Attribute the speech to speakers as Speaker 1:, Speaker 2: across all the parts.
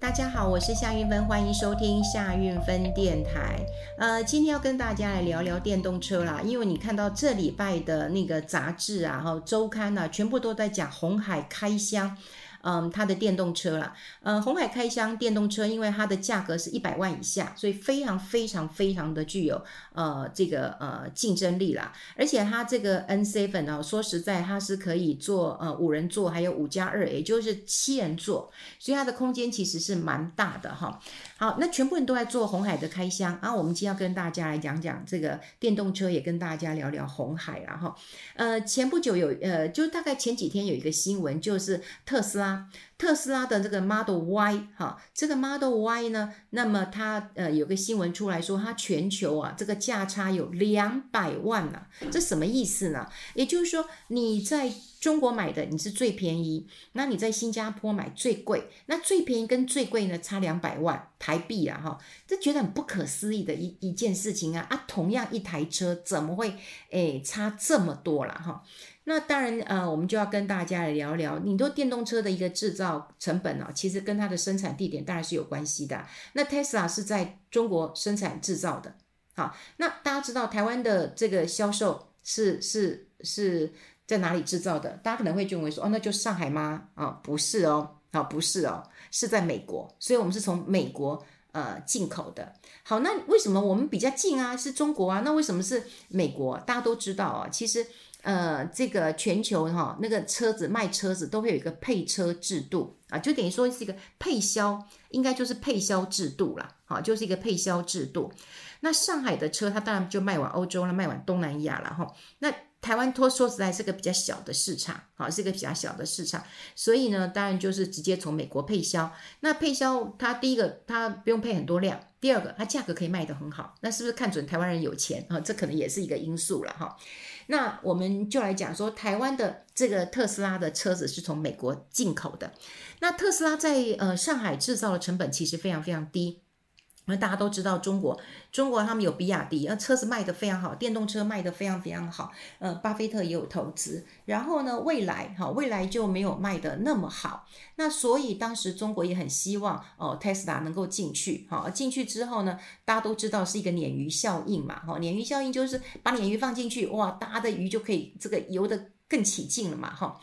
Speaker 1: 大家好，我是夏运芬，欢迎收听夏运芬电台。呃，今天要跟大家来聊聊电动车啦，因为你看到这礼拜的那个杂志啊，哈，周刊啊，全部都在讲红海开箱。嗯，它的电动车啦，呃，红海开箱电动车，因为它的价格是一百万以下，所以非常非常非常的具有呃这个呃竞争力啦。而且它这个 N7 呢，说实在，它是可以坐呃五人座，还有五加二，也就是七人座，所以它的空间其实是蛮大的哈。好，那全部人都在做红海的开箱，啊我们今天要跟大家来讲讲这个电动车，也跟大家聊聊红海啦哈。呃，前不久有呃，就大概前几天有一个新闻，就是特斯拉。特斯拉的这个 Model Y 哈，这个 Model Y 呢，那么它呃有个新闻出来说，它全球啊这个价差有两百万呢，这什么意思呢？也就是说你在中国买的你是最便宜，那你在新加坡买最贵，那最便宜跟最贵呢差两百万台币啊哈，这觉得很不可思议的一一件事情啊啊，同样一台车怎么会诶差这么多了哈？那当然，呃，我们就要跟大家来聊聊，你做电动车的一个制造成本啊，其实跟它的生产地点当然是有关系的。那 Tesla 是在中国生产制造的，好，那大家知道台湾的这个销售是是是在哪里制造的？大家可能会认为说，哦，那就上海吗？啊，不是哦，啊，不是哦，是在美国，所以我们是从美国呃进口的。好，那为什么我们比较近啊？是中国啊？那为什么是美国？大家都知道啊，其实。呃，这个全球哈，那个车子卖车子都会有一个配车制度啊，就等于说是一个配销，应该就是配销制度啦，好，就是一个配销制度。那上海的车，它当然就卖往欧洲了，卖往东南亚了哈。那台湾托说实在是个比较小的市场，好，是一个比较小的市场，所以呢，当然就是直接从美国配销。那配销它第一个它不用配很多量，第二个它价格可以卖得很好，那是不是看准台湾人有钱啊？这可能也是一个因素了哈。那我们就来讲说，台湾的这个特斯拉的车子是从美国进口的。那特斯拉在呃上海制造的成本其实非常非常低。那大家都知道，中国中国他们有比亚迪，呃，车子卖得非常好，电动车卖得非常非常好。呃，巴菲特也有投资。然后呢，蔚来哈，蔚来就没有卖得那么好。那所以当时中国也很希望哦，特斯拉能够进去。好，进去之后呢，大家都知道是一个鲶鱼效应嘛。哈，鲶鱼效应就是把鲶鱼放进去，哇，大家的鱼就可以这个游得更起劲了嘛。哈。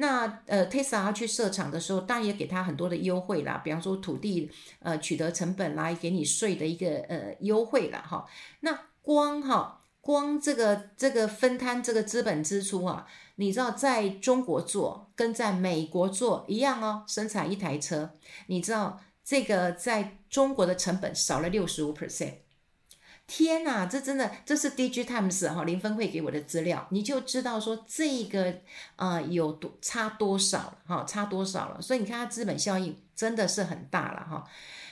Speaker 1: 那呃，Tesla 去设厂的时候，当然也给他很多的优惠啦，比方说土地呃取得成本啦，给你税的一个呃优惠啦哈。那光哈光这个这个分摊这个资本支出啊，你知道在中国做跟在美国做一样哦，生产一台车，你知道这个在中国的成本少了六十五 percent。天呐，这真的，这是 DigiTimes 哈林峰会给我的资料，你就知道说这个呃有多差多少了哈，差多少了，所以你看它资本效应真的是很大了哈。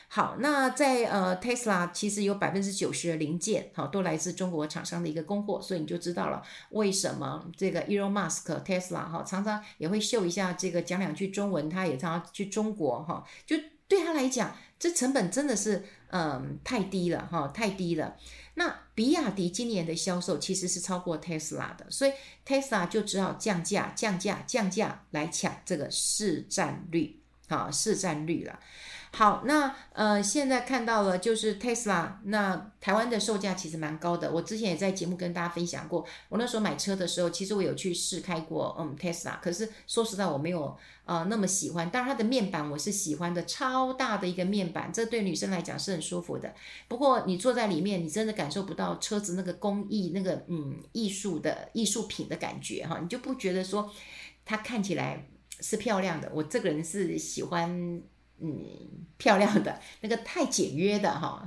Speaker 1: 好，那在呃 Tesla 其实有百分之九十的零件哈都来自中国厂商的一个供货，所以你就知道了为什么这个 Elon Musk Tesla 哈常常也会秀一下这个讲两句中文，他也常常去中国哈，就对他来讲这成本真的是。嗯，太低了哈，太低了。那比亚迪今年的销售其实是超过 Tesla 的，所以 Tesla 就只好降价、降价、降价来抢这个市占率，啊，市占率了。好，那呃，现在看到了就是 Tesla，那台湾的售价其实蛮高的。我之前也在节目跟大家分享过，我那时候买车的时候，其实我有去试开过，嗯，Tesla，可是说实在我没有呃那么喜欢。当然它的面板我是喜欢的，超大的一个面板，这对女生来讲是很舒服的。不过你坐在里面，你真的感受不到车子那个工艺、那个嗯艺术的艺术品的感觉哈，你就不觉得说它看起来是漂亮的。我这个人是喜欢。嗯，漂亮的那个太简约的哈，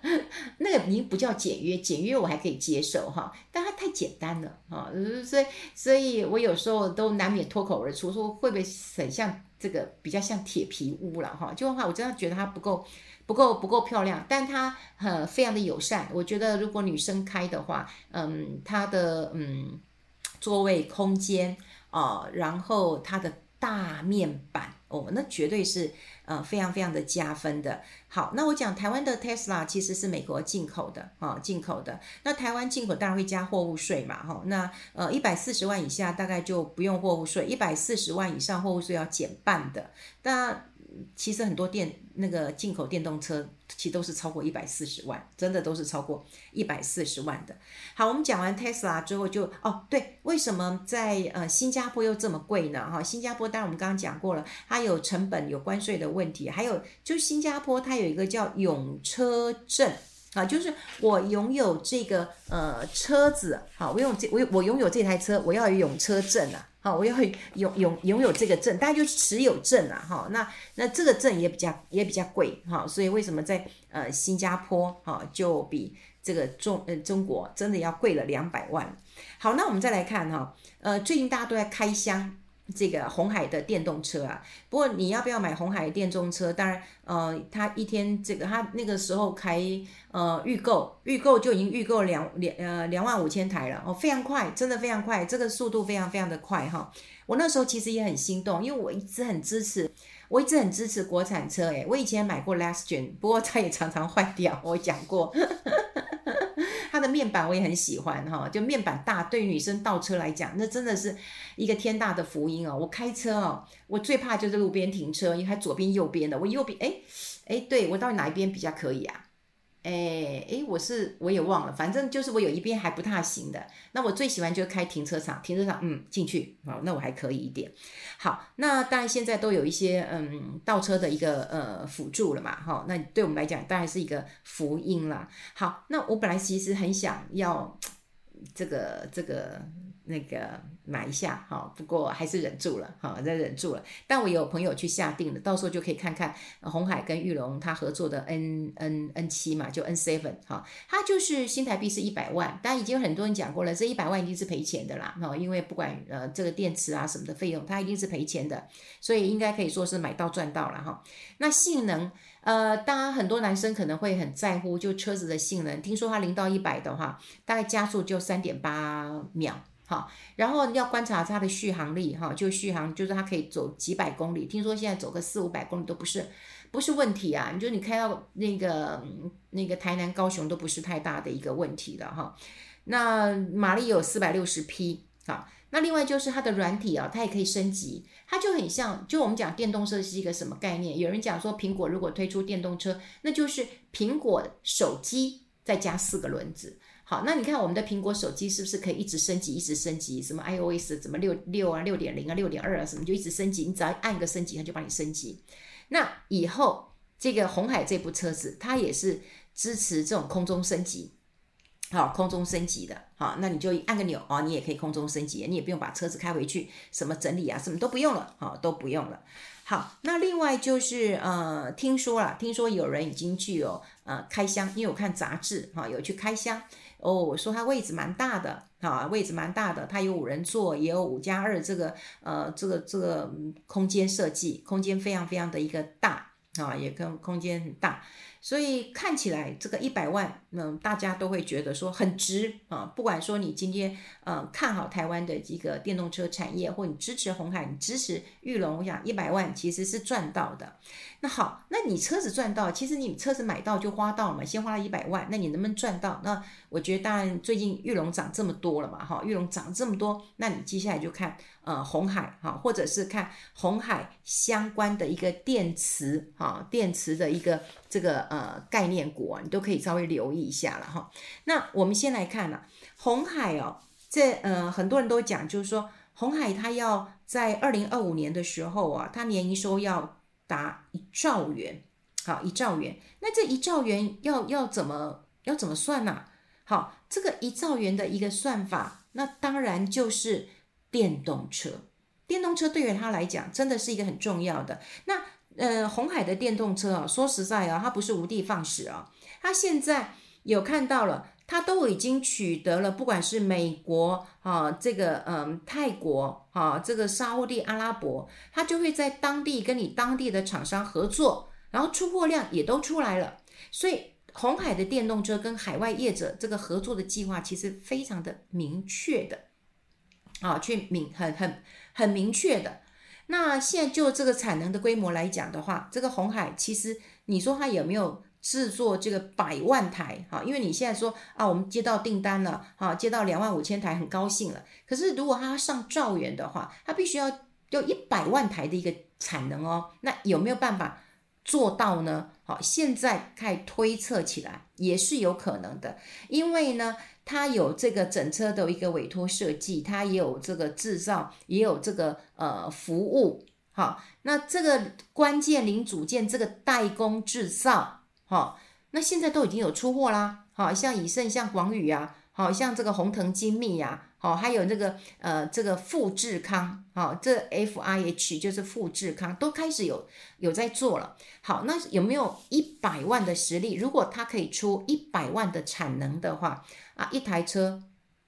Speaker 1: 那个您不叫简约，简约我还可以接受哈，但它太简单了哈，所以所以我有时候都难免脱口而出说会不会很像这个比较像铁皮屋了哈，就话我真的觉得它不够不够不够漂亮，但它很非常的友善，我觉得如果女生开的话，嗯，它的嗯座位空间啊，然后它的大面板。哦，那绝对是呃非常非常的加分的。好，那我讲台湾的 Tesla 其实是美国进口的啊，进口的。那台湾进口当然会加货物税嘛，哈。那呃一百四十万以下大概就不用货物税，一百四十万以上货物税要减半的。那其实很多电那个进口电动车，其实都是超过一百四十万，真的都是超过一百四十万的。好，我们讲完 Tesla 之后就，就哦对，为什么在呃新加坡又这么贵呢？哈，新加坡当然我们刚刚讲过了，它有成本有关税的问题，还有就新加坡它有一个叫永车证。啊，就是我拥有这个呃车子，好，我拥有这我我拥有这台车，我要有永车证啊，好，我要拥拥拥有这个证，大家就是持有证啊，哈，那那这个证也比较也比较贵，哈，所以为什么在呃新加坡哈就比这个中呃中国真的要贵了两百万？好，那我们再来看哈，呃，最近大家都在开箱。这个红海的电动车啊，不过你要不要买红海的电动车？当然，呃，他一天这个他那个时候开呃预购，预购就已经预购两两呃两万五千台了哦，非常快，真的非常快，这个速度非常非常的快哈。我那时候其实也很心动，因为我一直很支持，我一直很支持国产车诶，我以前买过 Lastgen，不过它也常常坏掉，我讲过。它的面板我也很喜欢哈，就面板大，对女生倒车来讲，那真的是一个天大的福音哦。我开车哦，我最怕就是路边停车，因为它左边右边的，我右边哎哎，对，我到底哪一边比较可以啊？哎哎，我是我也忘了，反正就是我有一边还不太行的。那我最喜欢就是开停车场，停车场嗯进去好，那我还可以一点。好，那当然现在都有一些嗯倒车的一个呃辅助了嘛，哈，那对我们来讲当然是一个福音啦。好，那我本来其实很想要这个这个。那个买一下哈，不过还是忍住了哈，再忍住了。但我有朋友去下定了，到时候就可以看看红海跟裕隆他合作的 N N N 七嘛，就 N seven 哈，它就是新台币是一百万，但已经很多人讲过了，这一百万一定是赔钱的啦，哈，因为不管呃这个电池啊什么的费用，它一定是赔钱的，所以应该可以说是买到赚到了哈。那性能呃，当然很多男生可能会很在乎，就车子的性能，听说它零到一百的话，大概加速就三点八秒。好，然后要观察它的续航力，哈，就续航就是它可以走几百公里，听说现在走个四五百公里都不是不是问题啊，你就你开到那个那个台南高雄都不是太大的一个问题了哈。那马力有四百六十匹，好，那另外就是它的软体啊，它也可以升级，它就很像，就我们讲电动车是一个什么概念？有人讲说苹果如果推出电动车，那就是苹果手机再加四个轮子。好，那你看我们的苹果手机是不是可以一直升级，一直升级？什么 iOS 怎么六六啊、六点零啊、六点二啊，什么就一直升级？你只要按个升级，它就帮你升级。那以后这个红海这部车子，它也是支持这种空中升级，好，空中升级的。好，那你就按个钮哦，你也可以空中升级，你也不用把车子开回去，什么整理啊，什么都不用了，好，都不用了。好，那另外就是呃，听说了，听说有人已经具有呃开箱，因为我看杂志哈，有去开箱。哦，我说它位置蛮大的，啊，位置蛮大的，它有五人座，也有五加二这个，呃，这个这个空间设计，空间非常非常的一个大，啊，也跟空间很大。所以看起来这个一百万，嗯，大家都会觉得说很值啊。不管说你今天呃看好台湾的一个电动车产业，或你支持红海，你支持玉龙，我想一百万其实是赚到的。那好，那你车子赚到，其实你车子买到就花到了嘛，先花了一百万，那你能不能赚到？那我觉得当然最近玉龙涨这么多了嘛，哈，玉龙涨这么多，那你接下来就看呃红海哈，或者是看红海相关的一个电池哈，电池的一个。这个呃概念股啊，你都可以稍微留意一下了哈。那我们先来看、啊、红海哦，这呃很多人都讲，就是说红海它要在二零二五年的时候啊，它年营收要达一兆元，好一兆元。那这一兆元要要怎么要怎么算呢、好，这个一兆元的一个算法，那当然就是电动车。电动车对于它来讲，真的是一个很重要的那。呃，红海的电动车啊，说实在啊，它不是无的放矢啊，它现在有看到了，它都已经取得了，不管是美国啊，这个嗯、泰国啊，这个沙乌地阿拉伯，它就会在当地跟你当地的厂商合作，然后出货量也都出来了，所以红海的电动车跟海外业者这个合作的计划其实非常的明确的，啊，去明很很很明确的。那现在就这个产能的规模来讲的话，这个红海其实你说它有没有制作这个百万台？哈，因为你现在说啊，我们接到订单了，哈，接到两万五千台，很高兴了。可是如果它上兆元的话，它必须要有一百万台的一个产能哦。那有没有办法做到呢？好，现在开始推测起来也是有可能的，因为呢，它有这个整车的一个委托设计，它也有这个制造，也有这个呃服务。好，那这个关键零组件这个代工制造，好，那现在都已经有出货啦。好，像以盛、像广宇啊，好像这个鸿腾精密呀，哦，还有那个呃这个富士康，好，这 F I H 就是富士康，都开始有有在做了。好，那有没有一百万的实力？如果它可以出一百万的产能的话，啊，一台车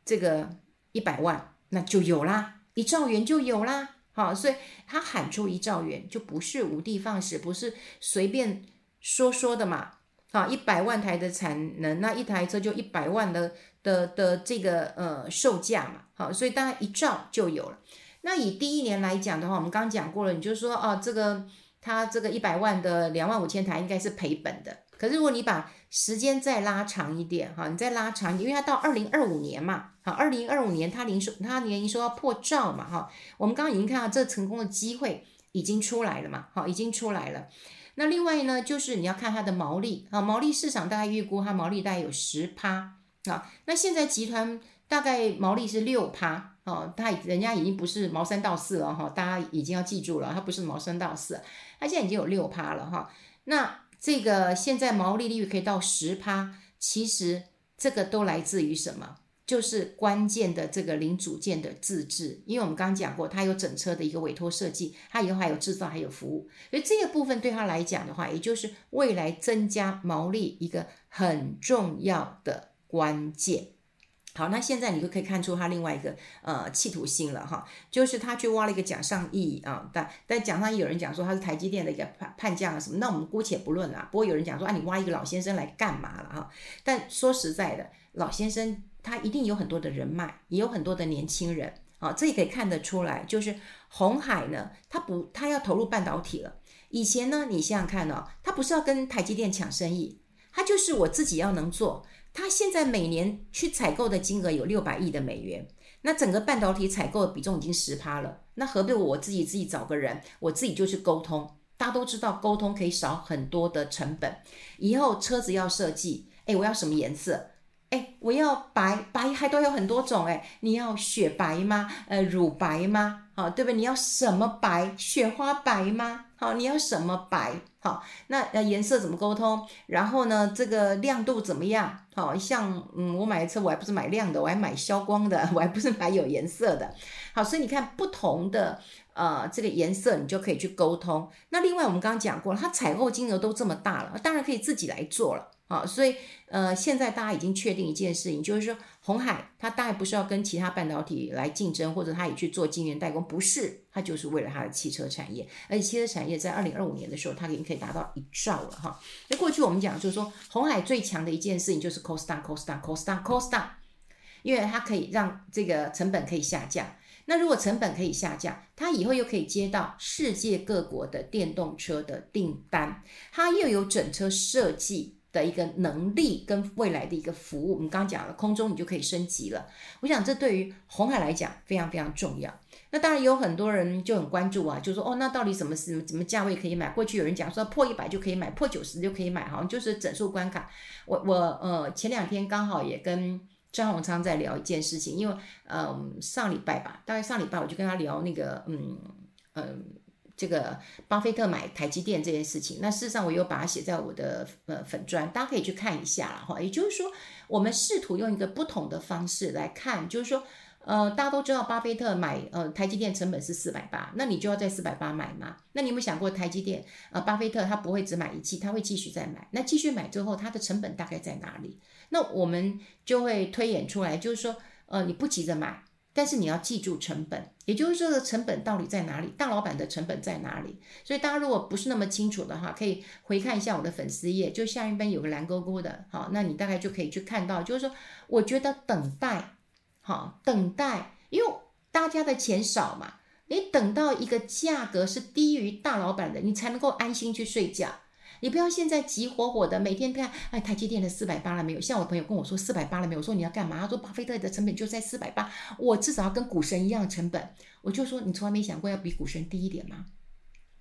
Speaker 1: 这个一百万，那就有啦，一兆元就有啦。好，所以他喊出一兆元，就不是无的放矢，不是随便说说的嘛。好，一百万台的产能，那一台车就一百万的的的这个呃售价嘛。好，所以大概一兆就有了。那以第一年来讲的话，我们刚刚讲过了，你就说哦，这个它这个一百万的两万五千台应该是赔本的。可是如果你把时间再拉长一点，哈，你再拉长，因为它到二零二五年嘛，好，二零二五年它零售它年营收要破兆嘛，哈，我们刚刚已经看到这成功的机会已经出来了嘛，好，已经出来了。那另外呢，就是你要看它的毛利，啊，毛利市场大概预估它毛利大概有十趴，啊，那现在集团大概毛利是六趴，哦，它人家已经不是毛三到四了，哈，大家已经要记住了，它不是毛三到四，它现在已经有六趴了，哈，那。这个现在毛利率可以到十趴，其实这个都来自于什么？就是关键的这个零组件的自制，因为我们刚刚讲过，它有整车的一个委托设计，它以后还有制造，还有服务，所以这个部分对他来讲的话，也就是未来增加毛利一个很重要的关键。好，那现在你就可以看出他另外一个呃企图心了哈，就是他去挖了一个假上亿啊，但但讲上有人讲说他是台积电的一个叛叛将啊什么，那我们姑且不论啊。不过有人讲说啊，你挖一个老先生来干嘛了哈？但说实在的，老先生他一定有很多的人脉，也有很多的年轻人啊，这也可以看得出来。就是红海呢，他不他要投入半导体了。以前呢，你想想看哦，他不是要跟台积电抢生意，他就是我自己要能做。他现在每年去采购的金额有六百亿的美元，那整个半导体采购的比重已经十趴了。那何必我自己自己找个人，我自己就去沟通？大家都知道沟通可以少很多的成本。以后车子要设计，诶，我要什么颜色？诶，我要白，白还都有很多种。诶，你要雪白吗？呃，乳白吗？好，对不对？你要什么白？雪花白吗？好，你要什么白？好，那呃颜色怎么沟通？然后呢，这个亮度怎么样？好像嗯，我买的车我还不是买亮的，我还买消光的，我还不是买有颜色的。好，所以你看不同的呃这个颜色，你就可以去沟通。那另外我们刚刚讲过了，它采购金额都这么大了，当然可以自己来做了。好，所以呃，现在大家已经确定一件事情，就是说红海它当然不是要跟其他半导体来竞争，或者它也去做晶圆代工，不是，它就是为了它的汽车产业。而且汽车产业在二零二五年的时候，它已经可以达到一兆了哈。那过去我们讲就是说，红海最强的一件事情就是 cost down，cost down，cost down，cost down，因为它可以让这个成本可以下降。那如果成本可以下降，它以后又可以接到世界各国的电动车的订单，它又有整车设计。的一个能力跟未来的一个服务，我们刚刚讲了，空中你就可以升级了。我想这对于红海来讲非常非常重要。那当然有很多人就很关注啊，就说哦，那到底什么是什么价位可以买？过去有人讲说破一百就可以买，破九十就可以买，好像就是整数关卡。我我呃前两天刚好也跟张宏昌在聊一件事情，因为嗯、上礼拜吧，大概上礼拜我就跟他聊那个嗯嗯。这个巴菲特买台积电这件事情，那事实上我有把它写在我的呃粉砖，大家可以去看一下了哈。也就是说，我们试图用一个不同的方式来看，就是说，呃，大家都知道巴菲特买呃台积电成本是四百八，那你就要在四百八买吗？那你有没有想过台积电呃巴菲特他不会只买一季，他会继续再买，那继续买之后，它的成本大概在哪里？那我们就会推演出来，就是说，呃，你不急着买。但是你要记住成本，也就是说，这个成本到底在哪里？大老板的成本在哪里？所以大家如果不是那么清楚的话，可以回看一下我的粉丝页，就下一边有个蓝勾勾的，好，那你大概就可以去看到，就是说，我觉得等待，好，等待，因为大家的钱少嘛，你等到一个价格是低于大老板的，你才能够安心去睡觉。你不要现在急火火的每天看，哎，台积电的四百八了没有？像我朋友跟我说四百八了没有？我说你要干嘛？他说巴菲特的成本就在四百八，我至少要跟股神一样的成本。我就说你从来没想过要比股神低一点吗？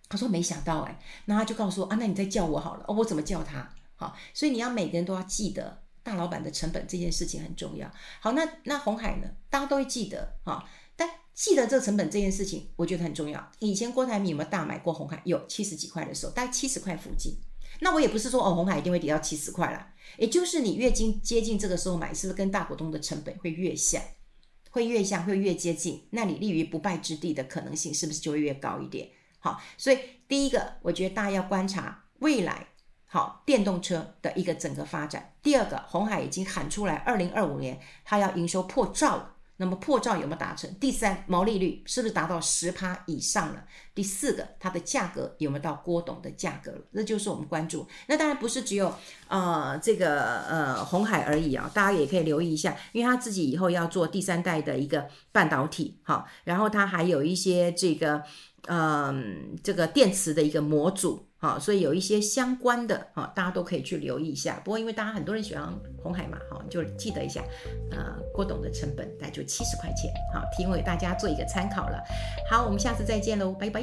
Speaker 1: 他说没想到哎，那他就告诉我啊，那你再叫我好了，哦，我怎么叫他？好，所以你要每个人都要记得大老板的成本这件事情很重要。好，那那红海呢？大家都会记得哈，但记得这个成本这件事情，我觉得很重要。以前郭台铭有没有大买过红海？有七十几块的时候，大概七十块附近。那我也不是说哦，红海一定会跌到七十块啦，也就是你越近接近这个时候买，是不是跟大股东的成本会越像？会越像，会越接近，那你立于不败之地的可能性是不是就会越高一点？好，所以第一个，我觉得大家要观察未来，好，电动车的一个整个发展。第二个，红海已经喊出来，二零二五年它要营收破兆了。那么破兆有没有达成？第三，毛利率是不是达到十趴以上了？第四个，它的价格有没有到郭董的价格了？这就是我们关注。那当然不是只有呃这个呃红海而已啊，大家也可以留意一下，因为他自己以后要做第三代的一个半导体，好，然后他还有一些这个嗯、呃、这个电池的一个模组。好，所以有一些相关的哈，大家都可以去留意一下。不过因为大家很多人喜欢红海嘛，哈，就记得一下，呃，郭董的成本大概就七十块钱，好，提供给大家做一个参考了。好，我们下次再见喽，拜拜。